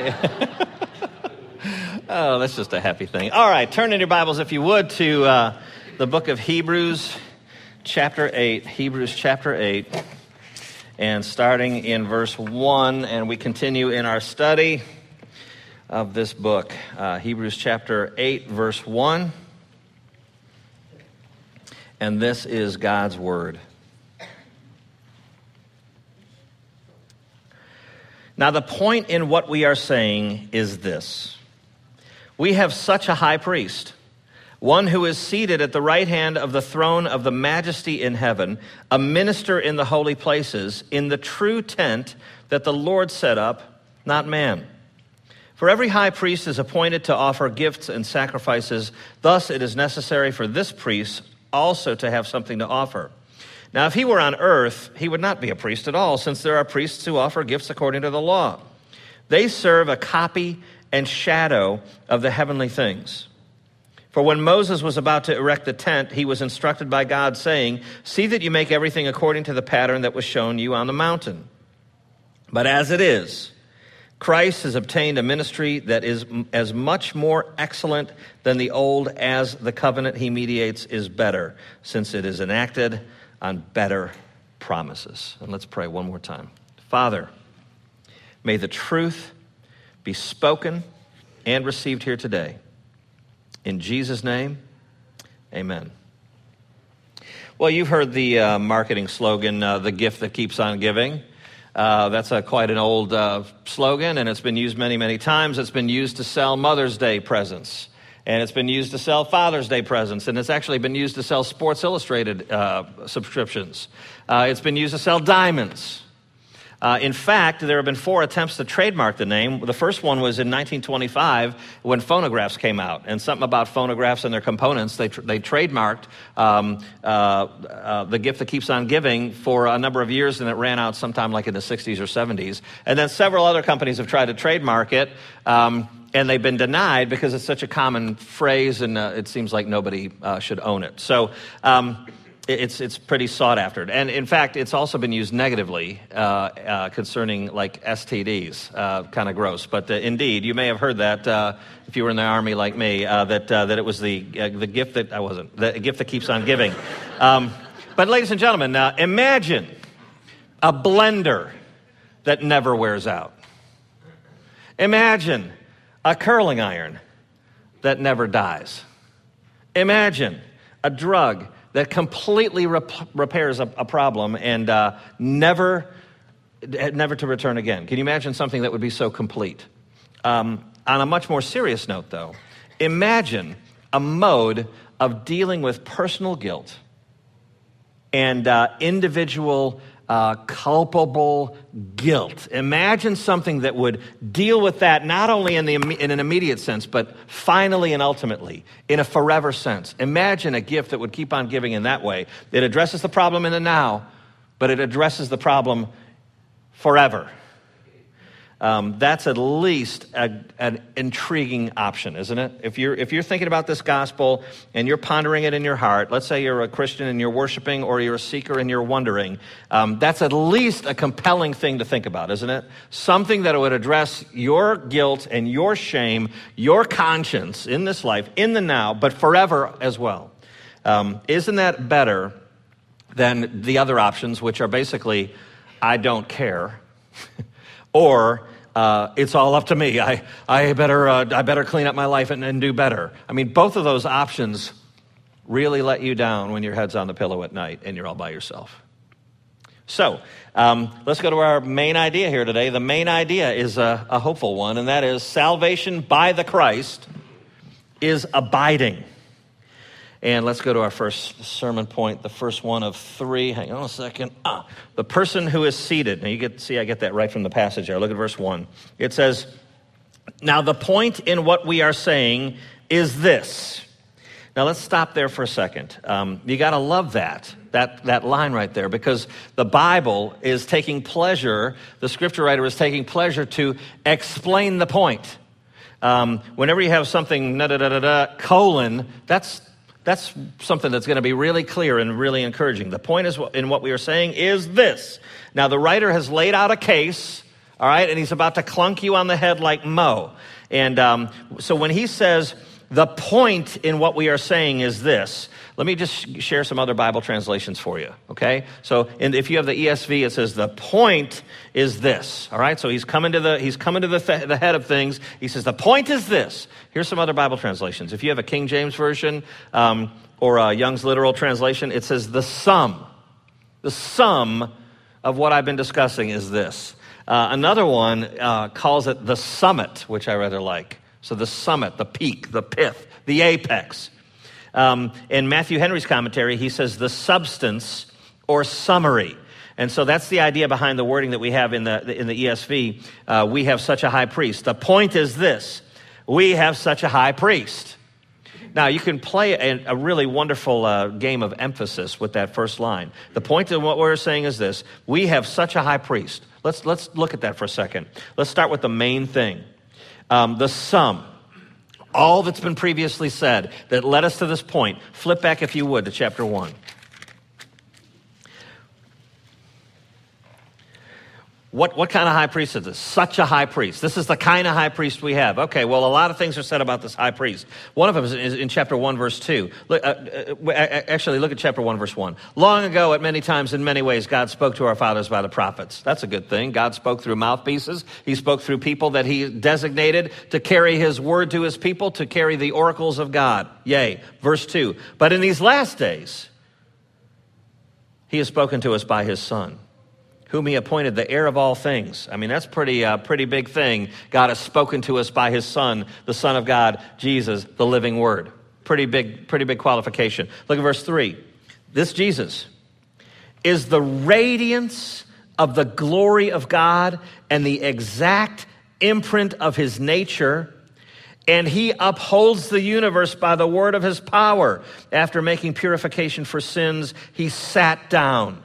Oh, that's just a happy thing. All right, turn in your Bibles, if you would, to uh, the book of Hebrews, chapter 8. Hebrews, chapter 8. And starting in verse 1, and we continue in our study of this book. Uh, Hebrews, chapter 8, verse 1. And this is God's Word. Now, the point in what we are saying is this we have such a high priest, one who is seated at the right hand of the throne of the majesty in heaven, a minister in the holy places, in the true tent that the Lord set up, not man. For every high priest is appointed to offer gifts and sacrifices. Thus, it is necessary for this priest also to have something to offer. Now, if he were on earth, he would not be a priest at all, since there are priests who offer gifts according to the law. They serve a copy and shadow of the heavenly things. For when Moses was about to erect the tent, he was instructed by God, saying, See that you make everything according to the pattern that was shown you on the mountain. But as it is, Christ has obtained a ministry that is as much more excellent than the old as the covenant he mediates is better, since it is enacted on better promises. And let's pray one more time. Father, may the truth be spoken and received here today. In Jesus' name, amen. Well, you've heard the uh, marketing slogan, uh, the gift that keeps on giving. Uh, that's a, quite an old uh, slogan, and it's been used many, many times. It's been used to sell Mother's Day presents and it's been used to sell Father's Day presents, and it's actually been used to sell Sports Illustrated uh, subscriptions. Uh, it's been used to sell diamonds. Uh, in fact, there have been four attempts to trademark the name. The first one was in 1925 when phonographs came out, and something about phonographs and their components. They, tr- they trademarked um, uh, uh, the gift that keeps on giving for a number of years, and it ran out sometime like in the 60s or 70s. And then several other companies have tried to trademark it. Um, and they've been denied because it's such a common phrase and uh, it seems like nobody uh, should own it. So um, it's, it's pretty sought after. And in fact, it's also been used negatively uh, uh concerning like STDs, uh, kind of gross. But uh, indeed, you may have heard that if you were in the army like me, that, that it was the, the gift that I wasn't, the gift that keeps on giving. Um, but ladies and gentlemen, imagine a blender that never wears out. Imagine a curling iron that never dies. Imagine a drug that completely rep- repairs a, a, problem and uh, never, never to return again. Can you imagine something that would be so complete? Um, on a much more serious note, though, imagine a mode of dealing with personal guilt and uh, individual uh, culpable guilt. Imagine something that would deal with that not only in, the, in an immediate sense, but finally and ultimately in a forever sense. Imagine a gift that would keep on giving in that way. It addresses the problem in the now, but it addresses the problem forever um, that's at least a, an intriguing option, isn't it? If you're, if you're thinking about this gospel and you're pondering it in your heart, let's say you're a Christian and you're worshiping, or you're a seeker and you're wondering, um, that's at least a compelling thing to think about, isn't it? Something that would address your guilt and your shame, your conscience in this life, in the now, but forever as well. Um, isn't that better than the other options, which are basically, I don't care? or uh, it's all up to me. I, I, better, uh, I better clean up my life and, and do better. I mean, both of those options really let you down when your head's on the pillow at night and you're all by yourself. So, um, let's go to our main idea here today. The main idea is a, a hopeful one, and that is salvation by the Christ is abiding. And let's go to our first sermon point, the first one of three. Hang on a second. Ah, the person who is seated. Now you get see, I get that right from the passage there. Look at verse one. It says, "Now the point in what we are saying is this." Now let's stop there for a second. Um, you got to love that that that line right there because the Bible is taking pleasure. The scripture writer is taking pleasure to explain the point. Um, whenever you have something da da da da colon, that's that's something that's going to be really clear and really encouraging. The point is in what we are saying is this. Now, the writer has laid out a case All right? And he's about to clunk you on the head like Moe. And um, so when he says, the point in what we are saying is this. Let me just share some other Bible translations for you, okay? So if you have the ESV, it says the point is this, all right? So he's coming to the, he's coming to the, th- the head of things. He says the point is this. Here's some other Bible translations. If you have a King James Version um, or a Young's Literal Translation, it says the sum. The sum of what I've been discussing is this. Uh, another one uh, calls it the summit, which I rather like. So the summit, the peak, the pith, the apex. Um, in Matthew Henry's commentary, he says the substance or summary. And so that's the idea behind the wording that we have in the, in the ESV. Uh, we have such a high priest. The point is this we have such a high priest. Now, you can play a, a really wonderful uh, game of emphasis with that first line. The point of what we're saying is this we have such a high priest. Let's, let's look at that for a second. Let's start with the main thing um, the sum. All that's been previously said that led us to this point. Flip back, if you would, to chapter 1. What, what kind of high priest is this? Such a high priest. This is the kind of high priest we have. Okay, well, a lot of things are said about this high priest. One of them is in chapter 1, verse 2. Look, uh, uh, actually, look at chapter 1, verse 1. Long ago, at many times, in many ways, God spoke to our fathers by the prophets. That's a good thing. God spoke through mouthpieces. He spoke through people that he designated to carry his word to his people, to carry the oracles of God. Yea. Verse 2. But in these last days, he has spoken to us by his son whom he appointed the heir of all things. I mean, that's pretty, uh, pretty big thing. God has spoken to us by his son, the son of God, Jesus, the living word. Pretty big, pretty big qualification. Look at verse three. This Jesus is the radiance of the glory of God and the exact imprint of his nature. And he upholds the universe by the word of his power. After making purification for sins, he sat down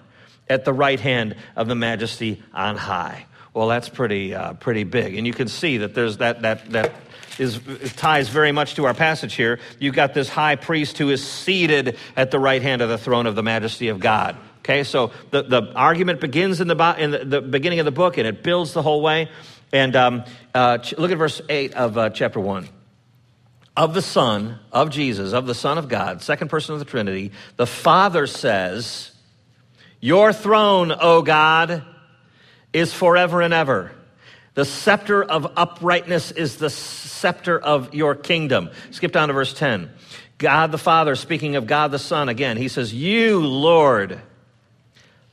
at the right hand of the majesty on high. Well, that's pretty, uh, pretty big. And you can see that there's that, that, that is, ties very much to our passage here. You've got this high priest who is seated at the right hand of the throne of the majesty of God. Okay, so the, the argument begins in, the, in the, the beginning of the book and it builds the whole way. And um, uh, look at verse 8 of uh, chapter 1 of the Son, of Jesus, of the Son of God, second person of the Trinity, the Father says, your throne, O God, is forever and ever. The scepter of uprightness is the scepter of your kingdom. Skip down to verse 10. God the Father, speaking of God the Son, again, he says, You, Lord,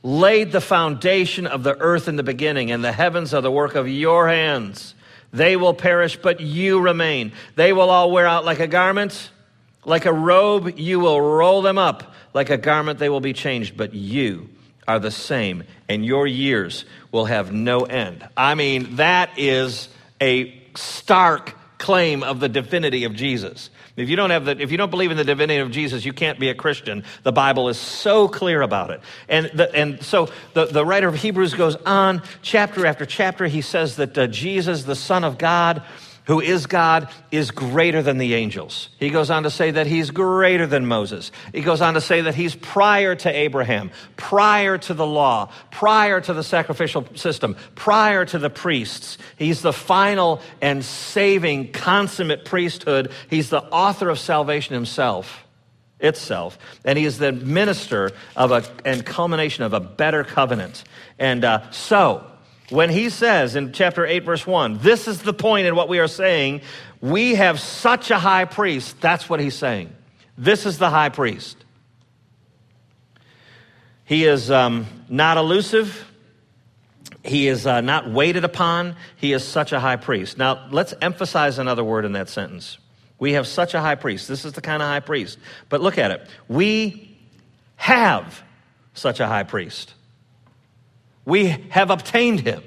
laid the foundation of the earth in the beginning, and the heavens are the work of your hands. They will perish, but you remain. They will all wear out like a garment. Like a robe, you will roll them up. Like a garment, they will be changed, but you are the same, and your years will have no end. I mean, that is a stark claim of the divinity of Jesus. If you don't have the, if you don't believe in the divinity of Jesus, you can't be a Christian. The Bible is so clear about it. And, the, and so the, the writer of Hebrews goes on, chapter after chapter, he says that uh, Jesus, the Son of God, who is God, is greater than the angels. He goes on to say that he's greater than Moses. He goes on to say that he's prior to Abraham, prior to the law, prior to the sacrificial system, prior to the priests. He's the final and saving, consummate priesthood. He's the author of salvation himself itself. And he is the minister of a and culmination of a better covenant. And uh, so, when he says in chapter 8, verse 1, this is the point in what we are saying, we have such a high priest, that's what he's saying. This is the high priest. He is um, not elusive. He is uh, not waited upon. He is such a high priest. Now, let's emphasize another word in that sentence. We have such a high priest. This is the kind of high priest. But look at it. We have such a high priest. We have obtained him.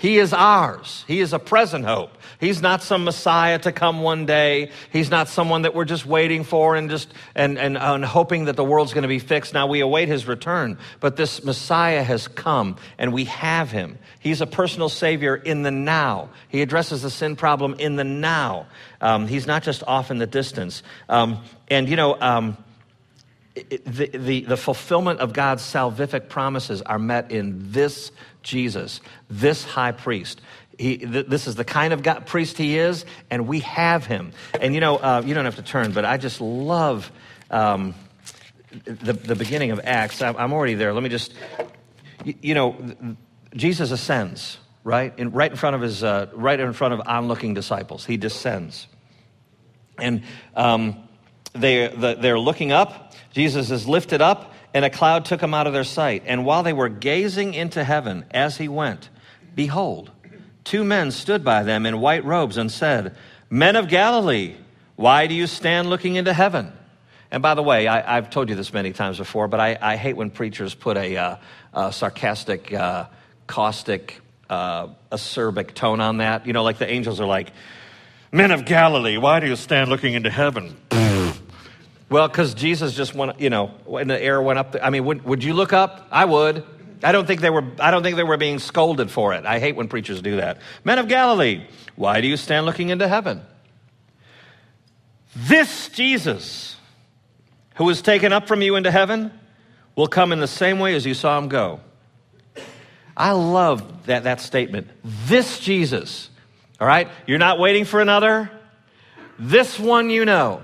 He is ours. He is a present hope. He's not some Messiah to come one day. He's not someone that we're just waiting for and just and, and, and hoping that the world's going to be fixed. Now we await his return. But this Messiah has come and we have him. He's a personal savior in the now. He addresses the sin problem in the now. Um, he's not just off in the distance. Um, and you know, um, the, the, the fulfillment of God's salvific promises are met in this Jesus, this high priest. He, th- this is the kind of God, priest he is, and we have him. And you know, uh, you don't have to turn, but I just love um, the, the beginning of Acts. I'm already there. Let me just, you, you know, Jesus ascends, right? In, right in front of his, uh, right in front of onlooking disciples. He descends. And um, they, the, they're looking up. Jesus is lifted up, and a cloud took him out of their sight. And while they were gazing into heaven as he went, behold, two men stood by them in white robes and said, Men of Galilee, why do you stand looking into heaven? And by the way, I, have told you this many times before, but I, I hate when preachers put a, uh, a sarcastic, uh, caustic, uh, acerbic tone on that. You know, like the angels are like, Men of Galilee, why do you stand looking into heaven? Well, because Jesus just went, you know, when the air went up. I mean, would, would you look up? I would. I don't think they were. I don't think they were being scolded for it. I hate when preachers do that. Men of Galilee, why do you stand looking into heaven? This Jesus, who was taken up from you into heaven, will come in the same way as you saw him go. I love that, that statement. This Jesus. All right? You're not waiting for another. This one you know.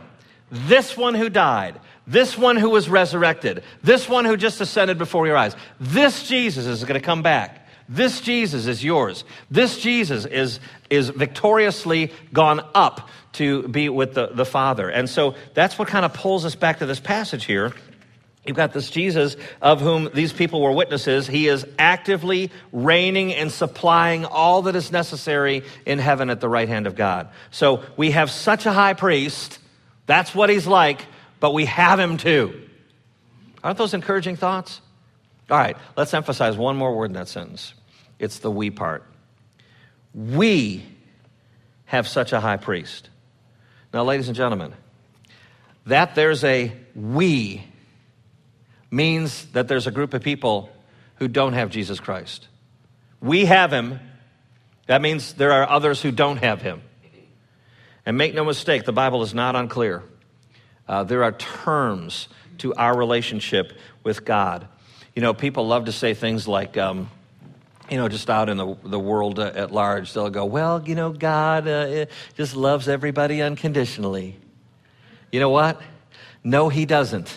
This one who died. This one who was resurrected. This one who just ascended before your eyes. This Jesus is going to come back. This Jesus is yours. This Jesus is, is victoriously gone up to be with the, the Father. And so that's what kind of pulls us back to this passage here You've got this Jesus of whom these people were witnesses. He is actively reigning and supplying all that is necessary in heaven at the right hand of God. So we have such a high priest. That's what he's like, but we have him too. Aren't those encouraging thoughts? All right, let's emphasize one more word in that sentence. It's the we part. We have such a high priest. Now, ladies and gentlemen, that there's a we means that there's a group of people who don't have Jesus Christ. We have him. That means there are others who don't have him. And make no mistake, the Bible is not unclear. Uh, there are terms to our relationship with God. You know, people love to say things like, um, you know, just out in the, the world uh, at large, they'll go, well, you know, God uh, just loves everybody unconditionally. You know what? No, he doesn't.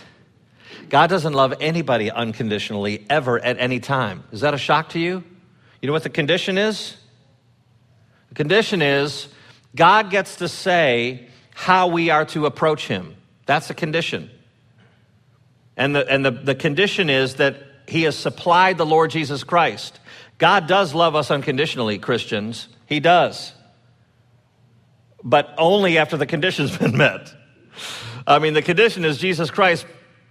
God doesn't love anybody unconditionally ever at any time. Is that a shock to you? You know what the condition is? The condition is God gets to say how we are to approach Him. That's a condition. And the, and the, the condition is that He has supplied the Lord Jesus Christ. God does love us unconditionally, Christians. He does. But only after the condition's been met. I mean, the condition is Jesus Christ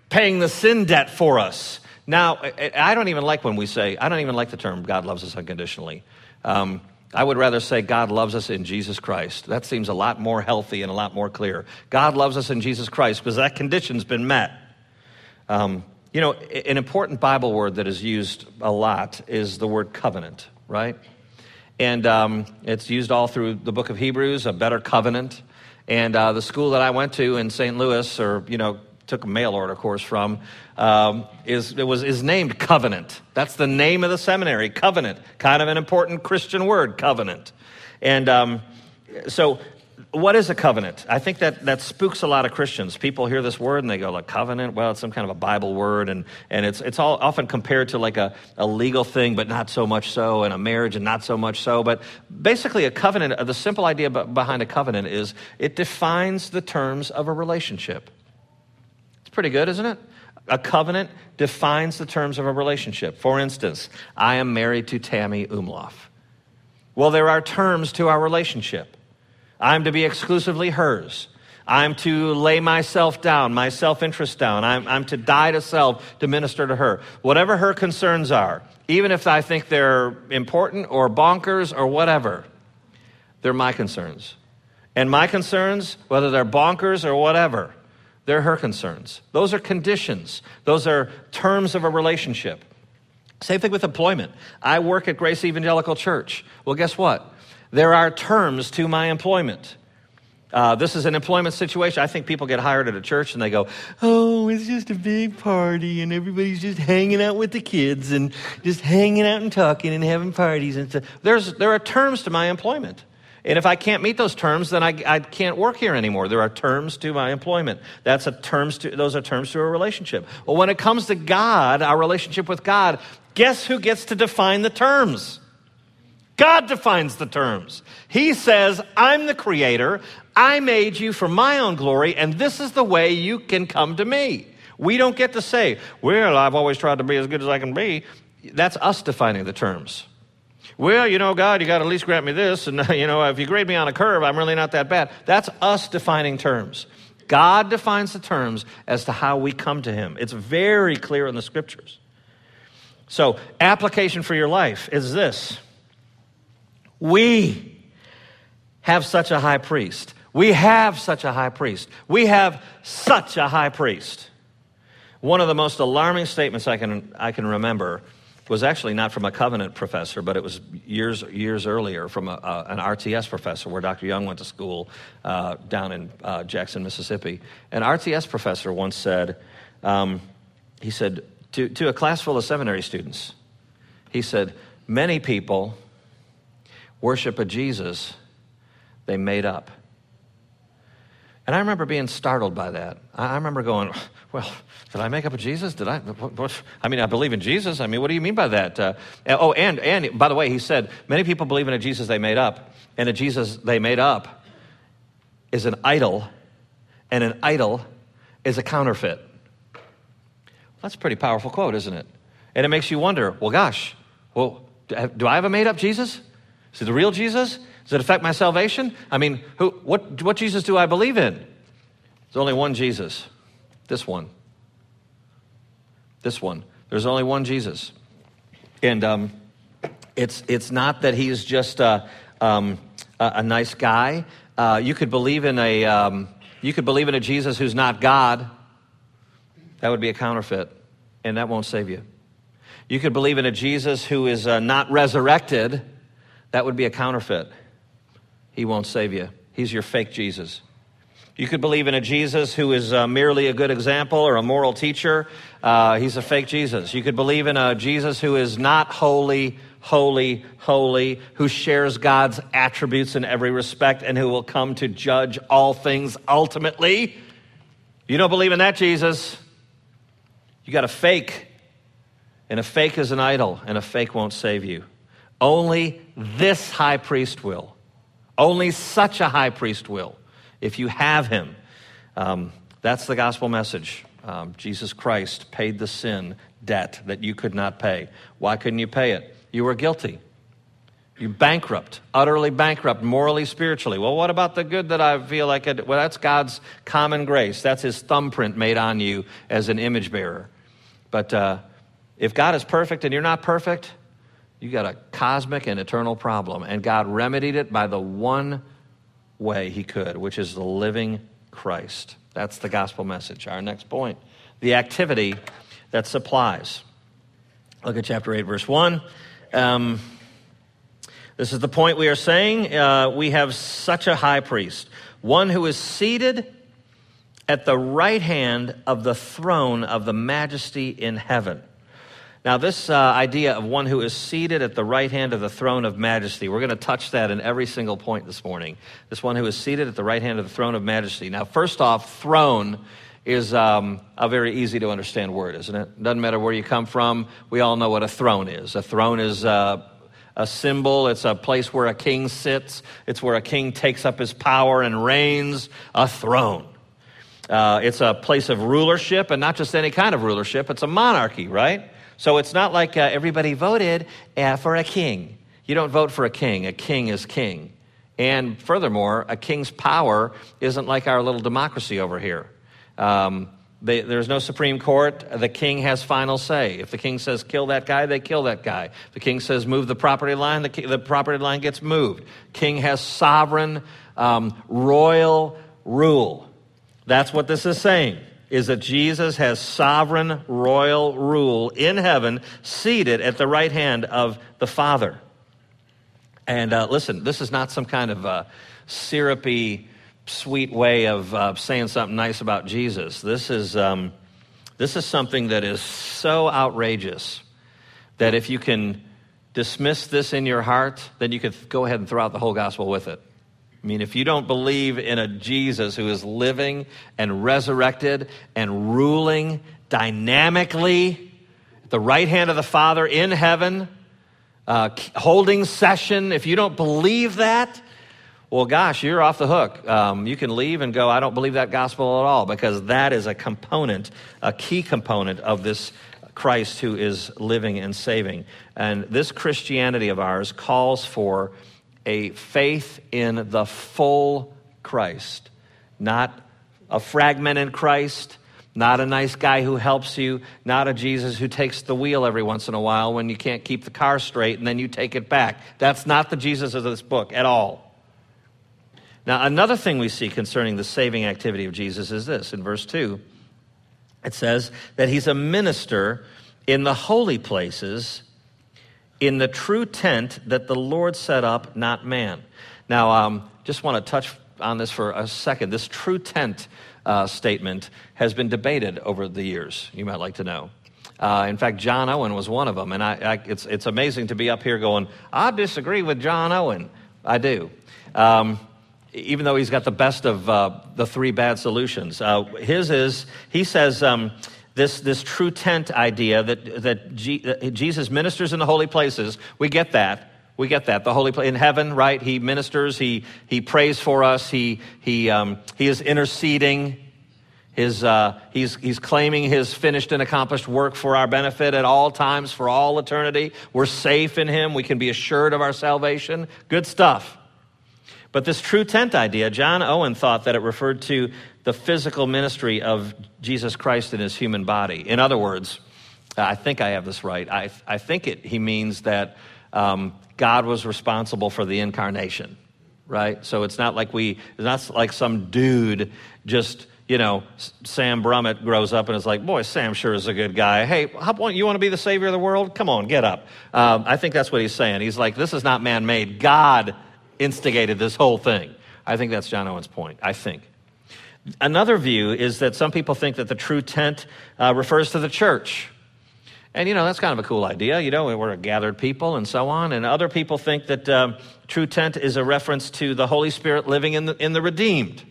paying the sin debt for us. Now, I don't even like when we say, I don't even like the term God loves us unconditionally. Um, I would rather say God loves us in Jesus Christ. That seems a lot more healthy and a lot more clear. God loves us in Jesus Christ because that condition's been met. Um, you know, an important Bible word that is used a lot is the word covenant, right? And um, it's used all through the book of Hebrews, a better covenant. And uh, the school that I went to in St. Louis, or, you know, took a mail order course from, um, is, it was, is named Covenant. That's the name of the seminary, Covenant. Kind of an important Christian word, covenant. And um, so, what is a covenant? I think that, that spooks a lot of Christians. People hear this word and they go, like, covenant? Well, it's some kind of a Bible word, and, and it's, it's all often compared to like a, a legal thing, but not so much so, and a marriage, and not so much so. But basically, a covenant, the simple idea behind a covenant is it defines the terms of a relationship. Pretty good, isn't it? A covenant defines the terms of a relationship. For instance, I am married to Tammy Umlauf. Well, there are terms to our relationship. I'm to be exclusively hers. I'm to lay myself down, my self interest down. I'm, I'm to die to self to minister to her. Whatever her concerns are, even if I think they're important or bonkers or whatever, they're my concerns. And my concerns, whether they're bonkers or whatever, they're her concerns. Those are conditions, those are terms of a relationship. Same thing with employment. I work at Grace Evangelical Church. Well, guess what? There are terms to my employment. Uh, this is an employment situation. I think people get hired at a church and they go, Oh, it's just a big party and everybody's just hanging out with the kids and just hanging out and talking and having parties and stuff. There's, there are terms to my employment. And if I can't meet those terms, then I, I can't work here anymore. There are terms to my employment. That's a terms to, those are terms to a relationship. Well, when it comes to God, our relationship with God, guess who gets to define the terms? God defines the terms. He says, I'm the creator. I made you for my own glory, and this is the way you can come to me. We don't get to say, Well, I've always tried to be as good as I can be. That's us defining the terms. Well, you know, God, you got to at least grant me this, and, you know, if you grade me on a curve, I'm really not that bad. That's us defining terms. God defines the terms as to how we come to Him. It's very clear in the scriptures. So, application for your life is this We have such a high priest we have such a high priest. We have such a high priest. One of the most alarming statements I can, I can remember was actually not from a covenant professor, but it was years, years earlier from a, uh, an RTS professor where Dr. Young went to school uh, down in uh, Jackson, Mississippi. An RTS professor once said, um, he said, to, to a class full of seminary students, he said, many people worship a Jesus they made up. And I remember being startled by that. I remember going, well, did I make up a Jesus? Did I? What, what? I mean, I believe in Jesus. I mean, what do you mean by that? Uh, oh, and, and by the way, he said, many people believe in a Jesus they made up, and a Jesus they made up is an idol, and an idol is a counterfeit. That's a pretty powerful quote, isn't it? And it makes you wonder, well, gosh, well, do I have a made up Jesus? Is it the real Jesus? Does it affect my salvation? I mean, who, what, what Jesus do I believe in? There's only one Jesus. This one. This one. There's only one Jesus. And um, it's, it's not that he's just a, um, a, a nice guy. Uh, you could believe in a um, you could believe in a Jesus who's not God. That would be a counterfeit, and that won't save you. You could believe in a Jesus who is uh, not resurrected. That would be a counterfeit he won't save you. He's your fake Jesus. You could believe in a Jesus who is uh, merely a good example or a moral teacher. Uh, he's a fake Jesus. You could believe in a Jesus who is not holy, holy, holy, who shares God's attributes in every respect, and who will come to judge all things ultimately. You don't believe in that Jesus. You got a fake, and a fake is an idol, and a fake won't save you. Only this high priest will. Only such a high priest will, if you have him. Um, that's the gospel message. Um, Jesus Christ paid the sin debt that you could not pay. Why couldn't you pay it? You were guilty. You bankrupt, utterly bankrupt, morally, spiritually. Well, what about the good that I feel like? I well, that's God's common grace. That's His thumbprint made on you as an image bearer. But uh, if God is perfect and you're not perfect, you got a cosmic and eternal problem. And God remedied it by the one way He could, which is the living Christ. That's the gospel message. Our next point the activity that supplies. Look at chapter 8, verse 1. Um, this is the point we are saying. Uh, we have such a high priest, one who is seated at the right hand of the throne of the majesty in heaven. Now, this uh, idea of one who is seated at the right hand of the throne of majesty, we're going to touch that in every single point this morning. This one who is seated at the right hand of the throne of majesty. Now, first off, throne is um, a very easy to understand word, isn't it? Doesn't matter where you come from, we all know what a throne is. A throne is uh, a symbol, it's a place where a king sits, it's where a king takes up his power and reigns. A throne. Uh, it's a place of rulership, and not just any kind of rulership, it's a monarchy, right? So it's not like uh, everybody voted uh, for a king. You don't vote for a king, a king is king. And furthermore, a king's power isn't like our little democracy over here. Um, they, there's no Supreme Court. The king has final say. If the king says kill that guy, they kill that guy. If the king says move the property line, the, the property line gets moved. King has sovereign, um, royal rule. That's what this is saying is that Jesus has sovereign royal rule in heaven, seated at the right hand of the Father. And uh, listen, this is not some kind of uh, syrupy sweet way of uh, saying something nice about Jesus. This is, um, this is something that is so outrageous that if you can dismiss this in your heart, then you could go ahead and throw out the whole gospel with it. I mean, if you don't believe in a Jesus who is living and resurrected and ruling dynamically at the right hand of the Father in heaven, uh, holding session, if you don't believe that, well, gosh, you're off the hook. Um, you can leave and go, I don't believe that gospel at all, because that is a component, a key component of this Christ who is living and saving. And this Christianity of ours calls for a faith in the full Christ, not a fragmented Christ, not a nice guy who helps you, not a Jesus who takes the wheel every once in a while when you can't keep the car straight and then you take it back. That's not the Jesus of this book at all. Now, another thing we see concerning the saving activity of Jesus is this in verse 2 it says that he's a minister in the holy places in the true tent that the Lord set up, not man. Now, um, just want to touch on this for a second. This true tent uh, statement has been debated over the years, you might like to know. Uh, in fact, John Owen was one of them. And I, I, it's, it's amazing to be up here going, I disagree with John Owen. I do. Um, even though he's got the best of uh, the three bad solutions. Uh, his is, he says, um, this, this true tent idea that, that, G, Jesus ministers in the holy places, we get that. We get that. The holy place in heaven, right? He ministers, he, he prays for us, he, he, um, he is interceding. His, uh, he's, he's claiming his finished and accomplished work for our benefit at all times, for all eternity. We're safe in him. We can be assured of our salvation. Good stuff. But this true tent idea, John Owen thought that it referred to the physical ministry of Jesus Christ in his human body. In other words, I think I have this right. I, I think it, he means that um, God was responsible for the incarnation, right? So it's not like we, it's not like some dude just, you know, Sam Brummett grows up and is like, boy, Sam sure is a good guy. Hey, you want to be the savior of the world? Come on, get up. Um, I think that's what he's saying. He's like, this is not man made. God instigated this whole thing. I think that's John Owen's point. I think. Another view is that some people think that the true tent uh, refers to the church. And, you know, that's kind of a cool idea. You know, we're a gathered people and so on. And other people think that um, true tent is a reference to the Holy Spirit living in the, in the redeemed.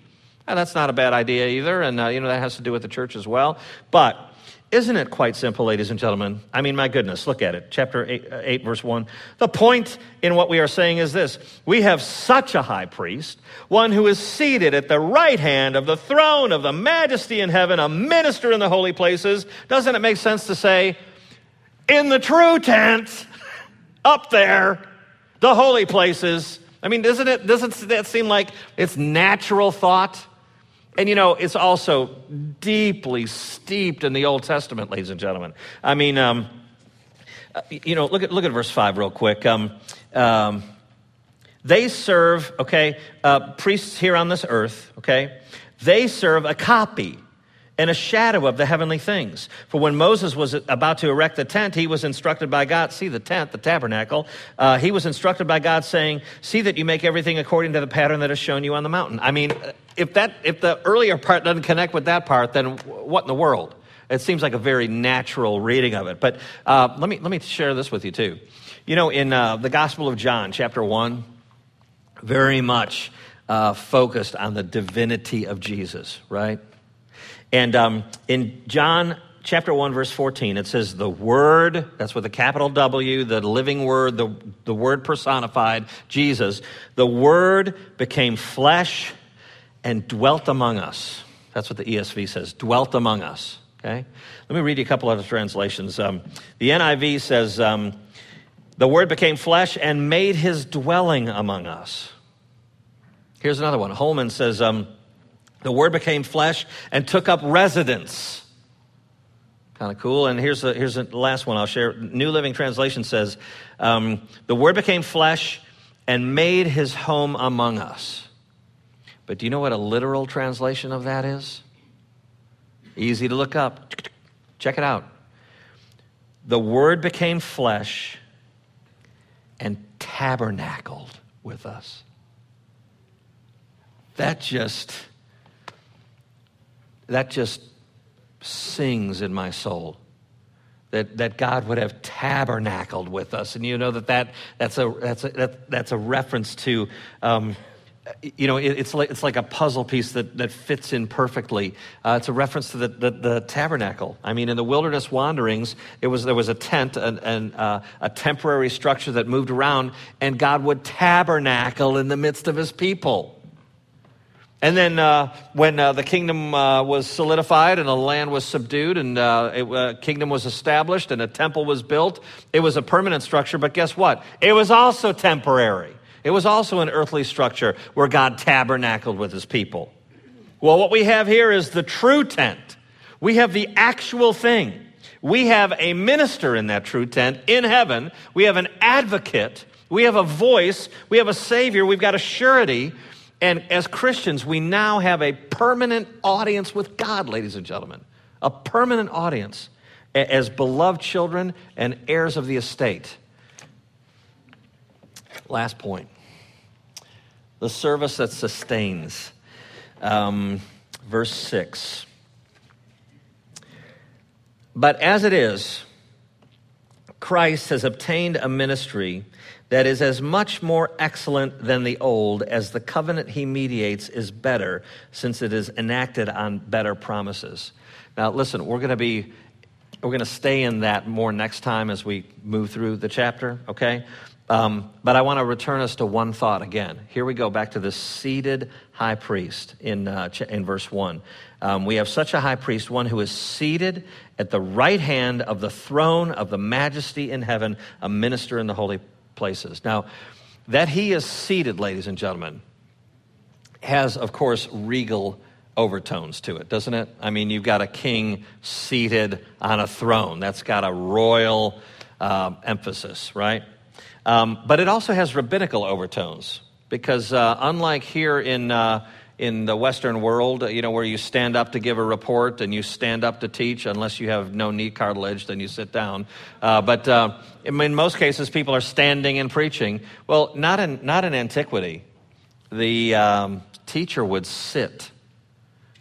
And that's not a bad idea either. And, uh, you know, that has to do with the church as well. But isn't it quite simple, ladies and gentlemen? I mean, my goodness, look at it. Chapter 8, uh, 8, verse 1. The point in what we are saying is this We have such a high priest, one who is seated at the right hand of the throne of the majesty in heaven, a minister in the holy places. Doesn't it make sense to say, in the true tent, up there, the holy places? I mean, doesn't it, doesn't that seem like it's natural thought? And you know, it's also deeply steeped in the Old Testament, ladies and gentlemen. I mean, um, you know, look at, look at verse 5 real quick. Um, um, they serve, okay, uh, priests here on this earth, okay, they serve a copy and a shadow of the heavenly things. For when Moses was about to erect the tent, he was instructed by God, see the tent, the tabernacle, uh, he was instructed by God saying, see that you make everything according to the pattern that is shown you on the mountain. I mean, if, that, if the earlier part doesn't connect with that part, then what in the world? It seems like a very natural reading of it. But uh, let, me, let me share this with you too. You know, in uh, the Gospel of John, chapter 1, very much uh, focused on the divinity of Jesus, right? And um, in John chapter 1, verse 14, it says, The Word, that's with a capital W, the living Word, the, the Word personified, Jesus, the Word became flesh and dwelt among us. That's what the ESV says, dwelt among us. Okay? Let me read you a couple other translations. Um, the NIV says, um, The Word became flesh and made his dwelling among us. Here's another one. Holman says, um, the Word became flesh and took up residence. Kind of cool. And here's the, here's the last one I'll share. New Living Translation says, um, The Word became flesh and made his home among us. But do you know what a literal translation of that is? Easy to look up. Check it out. The Word became flesh and tabernacled with us. that just that just sings in my soul that, that God would have tabernacled with us. And you know that, that that's, a, that's, a, that, that's a reference to, um, you know, it, it's, like, it's like a puzzle piece that, that fits in perfectly. Uh, it's a reference to the, the, the, tabernacle. I mean, in the wilderness wanderings, it was, there was a tent, and, uh, a temporary structure that moved around, and God would tabernacle in the midst of his people. And then uh, when uh, the kingdom uh, was solidified and the land was subdued and uh, a uh, kingdom was established and a temple was built, it was a permanent structure, but guess what? It was also temporary. It was also an earthly structure where God tabernacled with his people. Well, what we have here is the true tent. We have the actual thing. We have a minister in that true tent in heaven. We have an advocate. We have a voice. We have a savior. We've got a surety and as Christians, we now have a permanent audience with God, ladies and gentlemen. A permanent audience as beloved children and heirs of the estate. Last point the service that sustains. Um, verse 6. But as it is, Christ has obtained a ministry that is as much more excellent than the old as the covenant he mediates is better since it is enacted on better promises. Now, listen, we're going to be we're going to stay in that more next time as we move through the chapter, okay? Um, but I want to return us to one thought again. Here we go back to the seated high priest in, uh, in verse 1. Um, we have such a high priest, one who is seated at the right hand of the throne of the majesty in heaven, a minister in the holy places. Now, that he is seated, ladies and gentlemen, has, of course, regal overtones to it, doesn't it? I mean, you've got a king seated on a throne. That's got a royal uh, emphasis, right? Um, but it also has rabbinical overtones because, uh, unlike here in uh, in the Western world, you know, where you stand up to give a report and you stand up to teach, unless you have no knee cartilage, then you sit down. Uh, but uh, in most cases, people are standing and preaching. Well, not in, not in antiquity. The um, teacher would sit,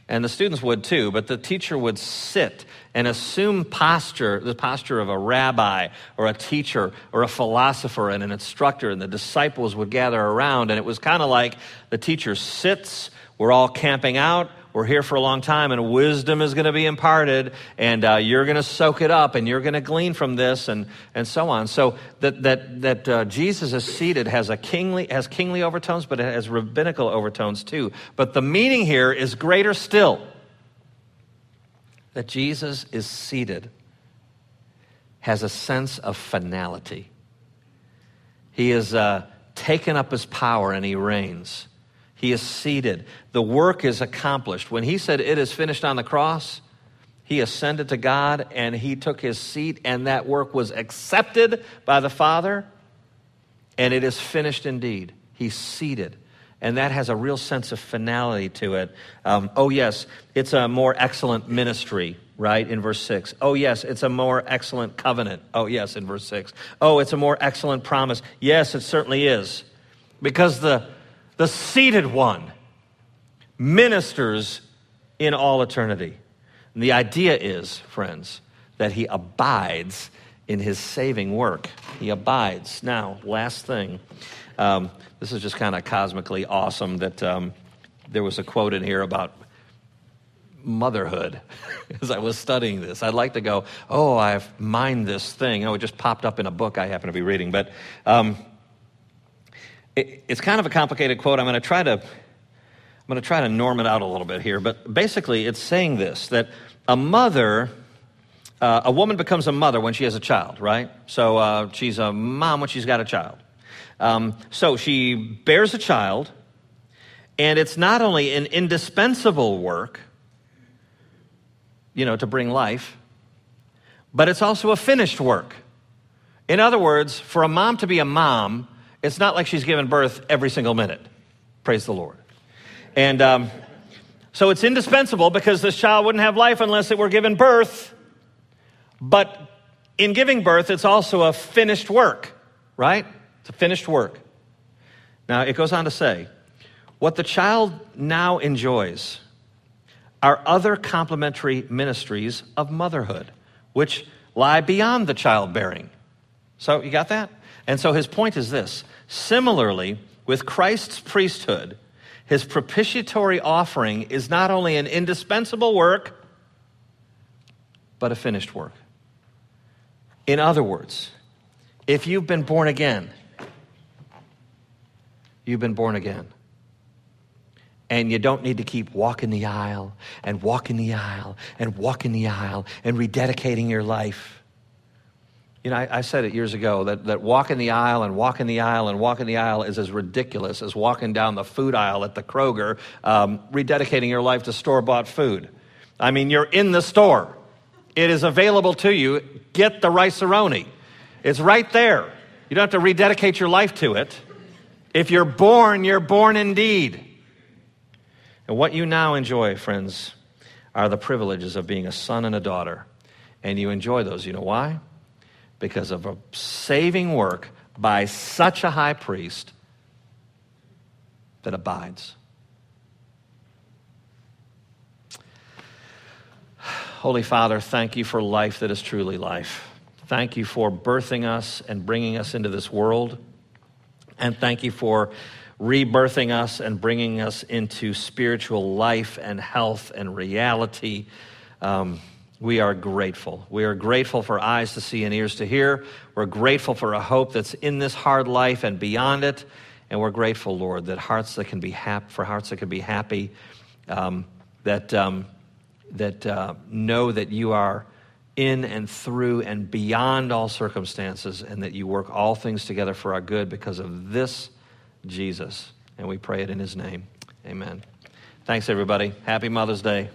and the students would too, but the teacher would sit and assume posture, the posture of a rabbi or a teacher or a philosopher and an instructor, and the disciples would gather around, and it was kind of like the teacher sits we're all camping out. We're here for a long time, and wisdom is going to be imparted, and uh, you're going to soak it up, and you're going to glean from this, and, and so on. So that that that uh, Jesus is seated has a kingly has kingly overtones, but it has rabbinical overtones too. But the meaning here is greater still. That Jesus is seated has a sense of finality. He has uh, taken up his power and he reigns. He is seated. The work is accomplished. When he said, It is finished on the cross, he ascended to God and he took his seat, and that work was accepted by the Father, and it is finished indeed. He's seated. And that has a real sense of finality to it. Um, oh, yes, it's a more excellent ministry, right, in verse 6. Oh, yes, it's a more excellent covenant. Oh, yes, in verse 6. Oh, it's a more excellent promise. Yes, it certainly is. Because the the seated one, ministers in all eternity. And the idea is, friends, that he abides in his saving work. He abides. Now, last thing. Um, this is just kind of cosmically awesome that um, there was a quote in here about motherhood as I was studying this. I'd like to go, oh, I've mined this thing. Oh, it just popped up in a book I happen to be reading. But um, it, it's kind of a complicated quote. I'm going to try to I'm going to try to norm it out a little bit here, but basically it's saying this that a mother, uh, a woman becomes a mother when she has a child, right? So uh, she's a mom when she's got a child. Um, so she bears a child, and it's not only an indispensable work, you know, to bring life, but it's also a finished work. In other words, for a mom to be a mom, it's not like she's given birth every single minute. Praise the Lord. And um, so it's indispensable because this child wouldn't have life unless it were given birth. But in giving birth, it's also a finished work, right? It's a finished work. Now, it goes on to say, What the child now enjoys are other complementary ministries of motherhood, which lie beyond the childbearing. So, you got that? And so his point is this similarly, with Christ's priesthood, his propitiatory offering is not only an indispensable work, but a finished work. In other words, if you've been born again, you've been born again. And you don't need to keep walking the aisle and walking the aisle and walking the aisle and rededicating your life. You know, I, I, said it years ago that, that walking the aisle and walking the aisle and walking the aisle is as ridiculous as walking down the food aisle at the Kroger, um, rededicating your life to store bought food. I mean, you're in the store, it is available to you. Get the Rice-A-Roni. It's right there. You don't have to rededicate your life to it. If you're born, you're born indeed. And what you now enjoy, friends, are the privileges of being a son and a daughter. And you enjoy those. You know why? Because of a saving work by such a high priest that abides. Holy Father, thank you for life that is truly life. Thank you for birthing us and bringing us into this world. And thank you for rebirthing us and bringing us into spiritual life and health and reality. Um, we are grateful. We are grateful for eyes to see and ears to hear. We're grateful for a hope that's in this hard life and beyond it. And we're grateful, Lord, that hearts that can be happy, for hearts that can be happy, um, that, um, that uh, know that you are in and through and beyond all circumstances, and that you work all things together for our good because of this Jesus. And we pray it in his name. Amen. Thanks, everybody. Happy Mother's Day.